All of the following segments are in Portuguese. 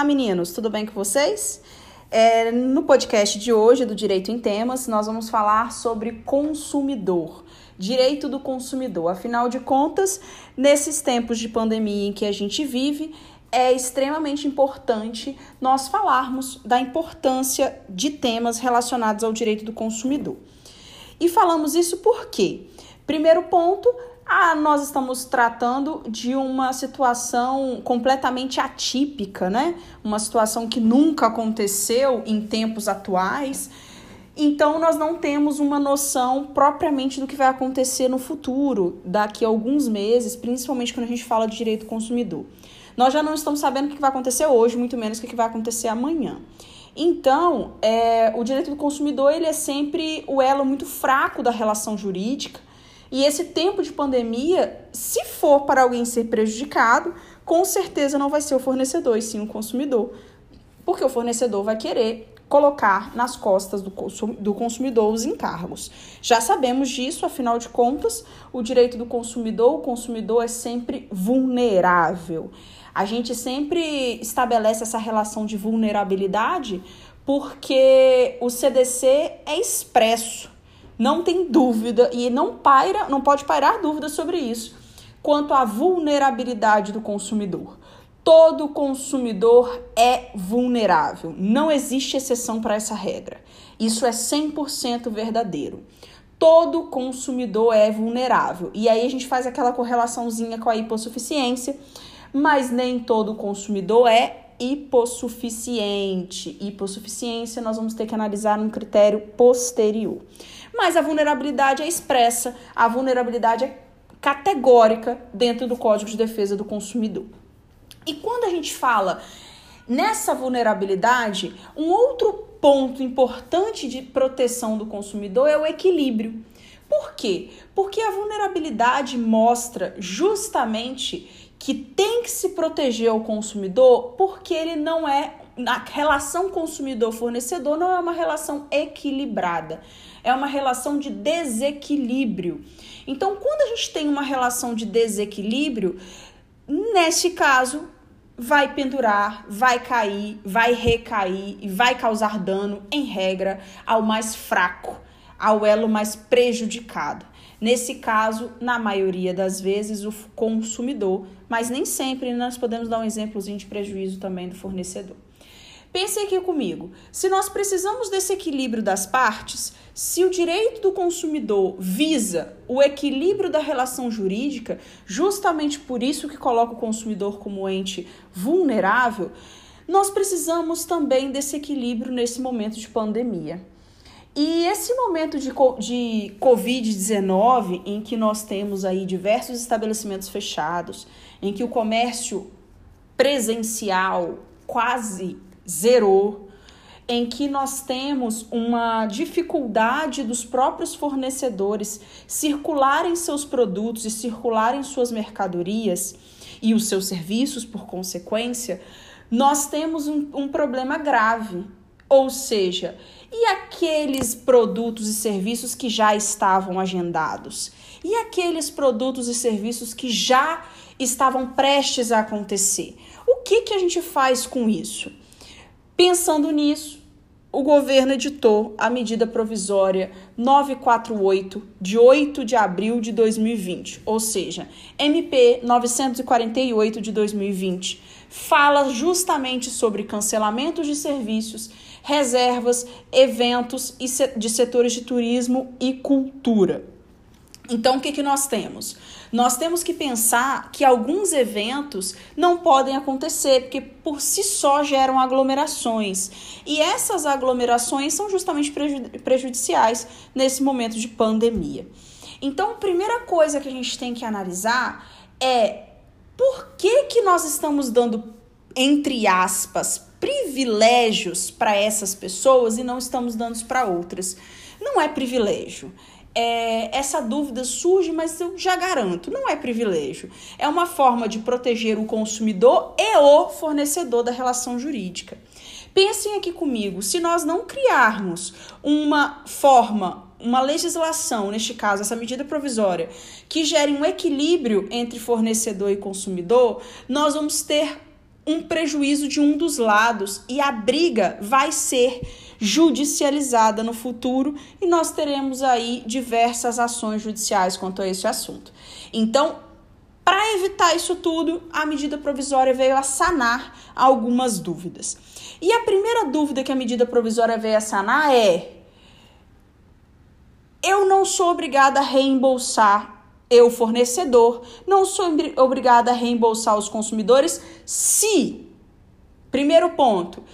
Olá, meninos, tudo bem com vocês? É, no podcast de hoje do Direito em Temas, nós vamos falar sobre consumidor, direito do consumidor. Afinal de contas, nesses tempos de pandemia em que a gente vive, é extremamente importante nós falarmos da importância de temas relacionados ao direito do consumidor. E falamos isso por quê? Primeiro ponto, ah, nós estamos tratando de uma situação completamente atípica, né? Uma situação que nunca aconteceu em tempos atuais. Então, nós não temos uma noção propriamente do que vai acontecer no futuro, daqui a alguns meses, principalmente quando a gente fala de direito do consumidor. Nós já não estamos sabendo o que vai acontecer hoje, muito menos o que vai acontecer amanhã. Então, é, o direito do consumidor ele é sempre o elo muito fraco da relação jurídica e esse tempo de pandemia, se for para alguém ser prejudicado, com certeza não vai ser o fornecedor, e sim o consumidor. Porque o fornecedor vai querer colocar nas costas do, do consumidor os encargos. Já sabemos disso, afinal de contas, o direito do consumidor, o consumidor é sempre vulnerável. A gente sempre estabelece essa relação de vulnerabilidade porque o CDC é expresso não tem dúvida e não paira, não pode pairar dúvida sobre isso quanto à vulnerabilidade do consumidor. Todo consumidor é vulnerável. Não existe exceção para essa regra. Isso é 100% verdadeiro. Todo consumidor é vulnerável. E aí a gente faz aquela correlaçãozinha com a hipossuficiência, mas nem todo consumidor é hipossuficiente. Hipossuficiência nós vamos ter que analisar num critério posterior. Mas a vulnerabilidade é expressa, a vulnerabilidade é categórica dentro do Código de Defesa do Consumidor. E quando a gente fala nessa vulnerabilidade, um outro ponto importante de proteção do consumidor é o equilíbrio. Por quê? Porque a vulnerabilidade mostra justamente que tem que se proteger o consumidor porque ele não é a relação consumidor-fornecedor não é uma relação equilibrada, é uma relação de desequilíbrio. Então, quando a gente tem uma relação de desequilíbrio, neste caso, vai pendurar, vai cair, vai recair e vai causar dano, em regra, ao mais fraco, ao elo mais prejudicado. Nesse caso, na maioria das vezes, o consumidor, mas nem sempre nós podemos dar um exemplozinho de prejuízo também do fornecedor. Pense aqui comigo. Se nós precisamos desse equilíbrio das partes, se o direito do consumidor visa o equilíbrio da relação jurídica, justamente por isso que coloca o consumidor como ente vulnerável, nós precisamos também desse equilíbrio nesse momento de pandemia. E esse momento de, de Covid-19, em que nós temos aí diversos estabelecimentos fechados, em que o comércio presencial quase zerou, em que nós temos uma dificuldade dos próprios fornecedores circularem seus produtos e circularem suas mercadorias e os seus serviços, por consequência, nós temos um, um problema grave. Ou seja, e aqueles produtos e serviços que já estavam agendados? E aqueles produtos e serviços que já estavam prestes a acontecer? O que, que a gente faz com isso? Pensando nisso, o governo editou a medida provisória 948 de 8 de abril de 2020, ou seja, MP 948 de 2020, fala justamente sobre cancelamentos de serviços, reservas, eventos de setores de turismo e cultura. Então, o que, que nós temos? Nós temos que pensar que alguns eventos não podem acontecer, porque por si só geram aglomerações. E essas aglomerações são justamente prejudiciais nesse momento de pandemia. Então, a primeira coisa que a gente tem que analisar é por que, que nós estamos dando, entre aspas, privilégios para essas pessoas e não estamos dando para outras. Não é privilégio é, essa dúvida surge, mas eu já garanto, não é privilégio. É uma forma de proteger o consumidor e o fornecedor da relação jurídica. Pensem aqui comigo, se nós não criarmos uma forma, uma legislação, neste caso, essa medida provisória, que gere um equilíbrio entre fornecedor e consumidor, nós vamos ter um prejuízo de um dos lados e a briga vai ser judicializada no futuro e nós teremos aí diversas ações judiciais quanto a esse assunto. Então, para evitar isso tudo, a medida provisória veio a sanar algumas dúvidas. E a primeira dúvida que a medida provisória veio a sanar é: eu não sou obrigada a reembolsar eu, fornecedor, não sou obrigada a reembolsar os consumidores se, primeiro ponto,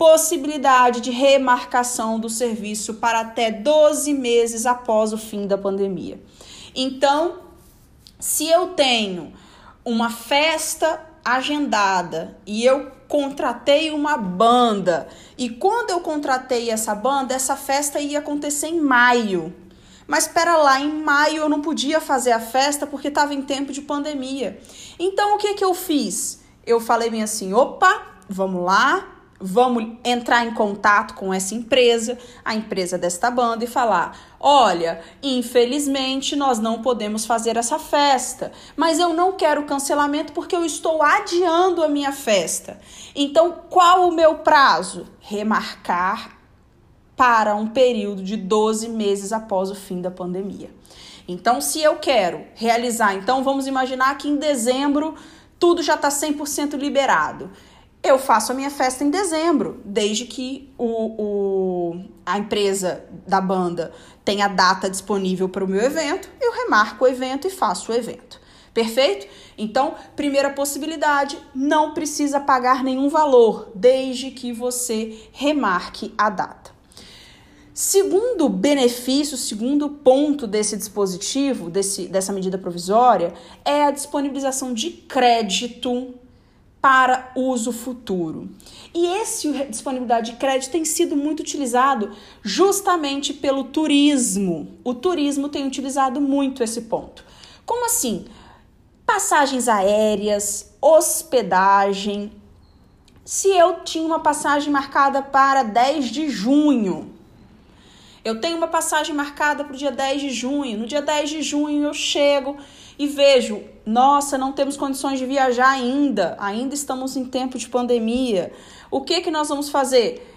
possibilidade de remarcação do serviço para até 12 meses após o fim da pandemia. Então, se eu tenho uma festa agendada e eu contratei uma banda e quando eu contratei essa banda, essa festa ia acontecer em maio. Mas espera lá, em maio eu não podia fazer a festa porque estava em tempo de pandemia. Então o que que eu fiz? Eu falei bem assim: opa, vamos lá, vamos entrar em contato com essa empresa, a empresa desta banda, e falar: olha, infelizmente nós não podemos fazer essa festa, mas eu não quero cancelamento porque eu estou adiando a minha festa. Então, qual o meu prazo? Remarcar para um período de 12 meses após o fim da pandemia. Então, se eu quero realizar, então vamos imaginar que em dezembro tudo já está 100% liberado. Eu faço a minha festa em dezembro, desde que o, o, a empresa da banda tenha a data disponível para o meu evento, eu remarco o evento e faço o evento. Perfeito? Então, primeira possibilidade, não precisa pagar nenhum valor, desde que você remarque a data. Segundo benefício, segundo ponto desse dispositivo, desse, dessa medida provisória, é a disponibilização de crédito para uso futuro. E esse disponibilidade de crédito tem sido muito utilizado justamente pelo turismo. O turismo tem utilizado muito esse ponto. Como assim? Passagens aéreas, hospedagem. Se eu tinha uma passagem marcada para 10 de junho, eu tenho uma passagem marcada para o dia 10 de junho. No dia 10 de junho eu chego e vejo, nossa, não temos condições de viajar ainda, ainda estamos em tempo de pandemia. O que que nós vamos fazer?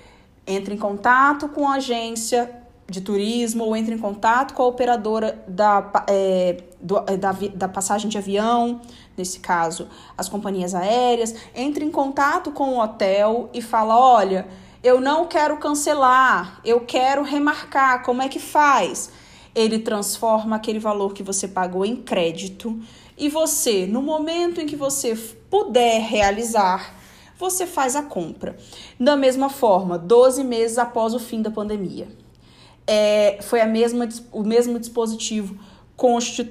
Entre em contato com a agência de turismo ou entre em contato com a operadora da, é, do, é, da, da passagem de avião, nesse caso, as companhias aéreas, entre em contato com o hotel e fala, olha, eu não quero cancelar, eu quero remarcar, como é que faz? Ele transforma aquele valor que você pagou em crédito e você, no momento em que você puder realizar, você faz a compra. Da mesma forma, 12 meses após o fim da pandemia. É, foi a mesma, o mesmo dispositivo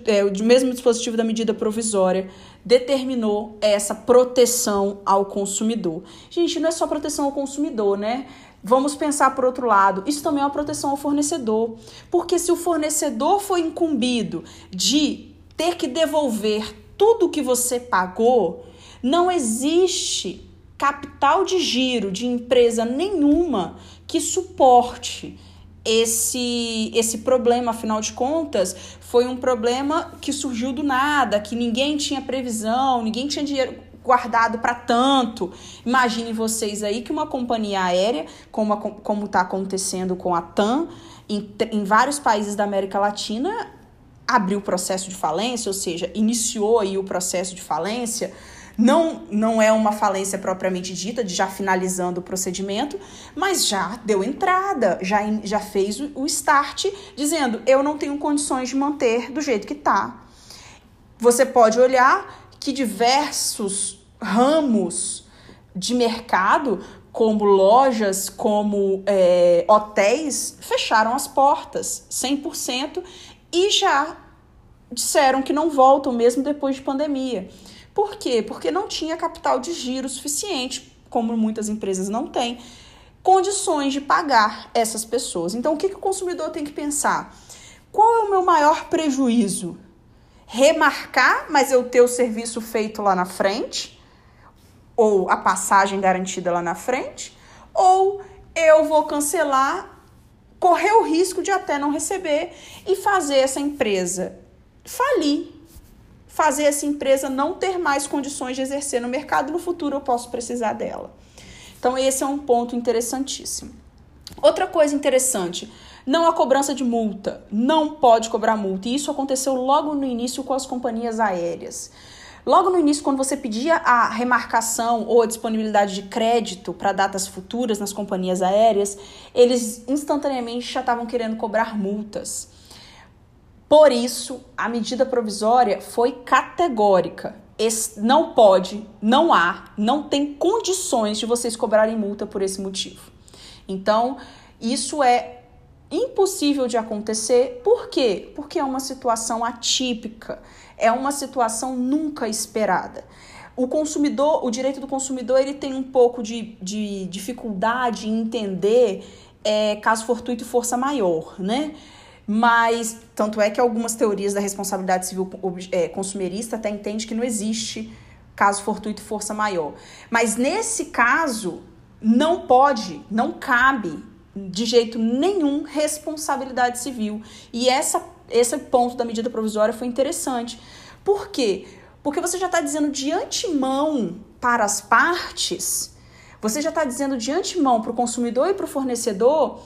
é, o mesmo dispositivo da medida provisória determinou essa proteção ao consumidor. Gente, não é só proteção ao consumidor, né? Vamos pensar por outro lado, isso também é uma proteção ao fornecedor. Porque se o fornecedor for incumbido de ter que devolver tudo que você pagou, não existe capital de giro de empresa nenhuma que suporte esse esse problema, afinal de contas, foi um problema que surgiu do nada, que ninguém tinha previsão, ninguém tinha dinheiro guardado para tanto. Imagine vocês aí que uma companhia aérea, como como está acontecendo com a TAM, em, em vários países da América Latina, abriu o processo de falência, ou seja, iniciou aí o processo de falência não, não é uma falência propriamente dita, de já finalizando o procedimento, mas já deu entrada, já, já fez o, start, dizendo: eu não tenho condições de manter do jeito que está. Você pode olhar que diversos ramos de mercado, como lojas, como é, hotéis, fecharam as portas 100% e já disseram que não voltam mesmo depois de pandemia. Por quê? Porque não tinha capital de giro suficiente, como muitas empresas não têm, condições de pagar essas pessoas. Então, o que, que o consumidor tem que pensar? Qual é o meu maior prejuízo? Remarcar, mas eu ter o serviço feito lá na frente, ou a passagem garantida lá na frente, ou eu vou cancelar, correr o risco de até não receber e fazer essa empresa falir fazer essa empresa não ter mais condições de exercer no mercado, no futuro eu posso precisar dela. Então, esse é um ponto interessantíssimo. Outra coisa interessante, não há cobrança de multa, não pode cobrar multa, e isso aconteceu logo no início com as companhias aéreas. Logo no início, quando você pedia a remarcação ou a disponibilidade de crédito para datas futuras nas companhias aéreas, eles instantaneamente já estavam querendo cobrar multas. Por isso, a medida provisória foi categórica. Esse não pode, não há, não tem condições de vocês cobrarem multa por esse motivo. Então, isso é impossível de acontecer. Por quê? Porque é uma situação atípica, é uma situação nunca esperada. O consumidor, o direito do consumidor, ele tem um pouco de, de dificuldade em entender é, caso fortuito e força maior, né? Mas, tanto é que algumas teorias da responsabilidade civil é, consumerista até entendem que não existe caso fortuito força maior. Mas nesse caso, não pode, não cabe de jeito nenhum responsabilidade civil. E essa, esse ponto da medida provisória foi interessante. Por quê? Porque você já está dizendo de antemão para as partes, você já está dizendo de antemão para o consumidor e para o fornecedor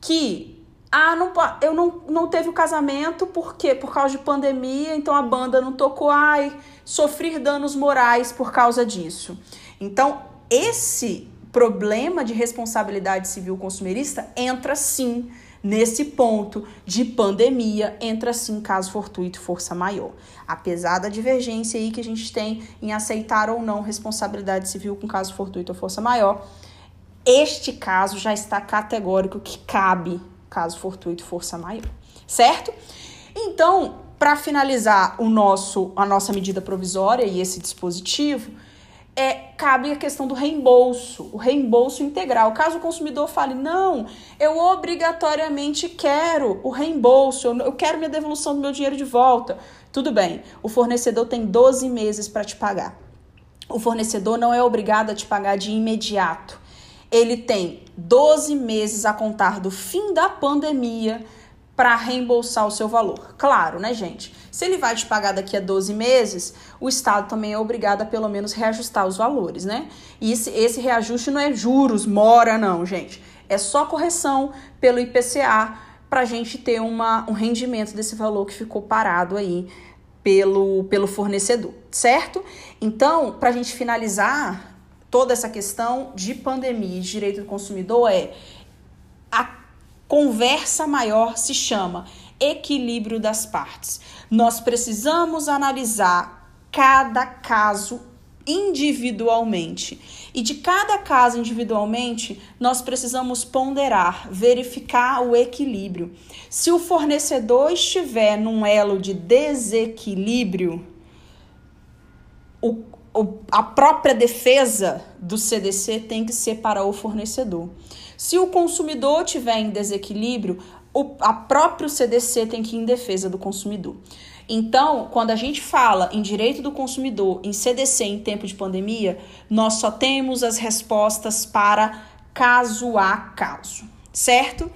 que ah, não, eu não, não teve o casamento, por quê? Por causa de pandemia, então a banda não tocou, ai, sofrer danos morais por causa disso. Então, esse problema de responsabilidade civil consumerista entra sim nesse ponto de pandemia, entra sim caso fortuito força maior. Apesar da divergência aí que a gente tem em aceitar ou não responsabilidade civil com caso fortuito ou força maior, este caso já está categórico que cabe caso fortuito força maior, certo? Então, para finalizar o nosso a nossa medida provisória e esse dispositivo, é, cabe a questão do reembolso, o reembolso integral. Caso o consumidor fale, não, eu obrigatoriamente quero o reembolso, eu, quero minha devolução do meu dinheiro de volta. Tudo bem, o fornecedor tem 12 meses para te pagar. O fornecedor não é obrigado a te pagar de imediato ele tem 12 meses a contar do fim da pandemia para reembolsar o seu valor. Claro, né, gente? Se ele vai te pagar daqui a 12 meses, o Estado também é obrigado a pelo menos reajustar os valores, né? E esse, esse reajuste não é juros, mora, não, gente. É só correção pelo IPCA para a gente ter uma, um rendimento desse valor que ficou parado aí pelo, pelo fornecedor, certo? Então, para a gente finalizar, toda essa questão de pandemia e de direito do consumidor é a conversa maior se chama equilíbrio das partes. Nós precisamos analisar cada caso individualmente. E de cada caso individualmente, nós precisamos ponderar, verificar o equilíbrio. Se o fornecedor estiver num elo de desequilíbrio, o, a própria defesa do CDC tem que ser para o fornecedor. Se o consumidor tiver em desequilíbrio, o a próprio CDC tem que ir em defesa do consumidor. Então, quando a gente fala em direito do consumidor, em CDC em tempo de pandemia, nós só temos as respostas para caso a caso, certo?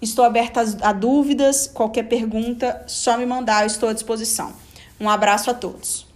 Estou aberta a dúvidas, qualquer pergunta, só me mandar, eu estou à disposição. Um abraço a todos.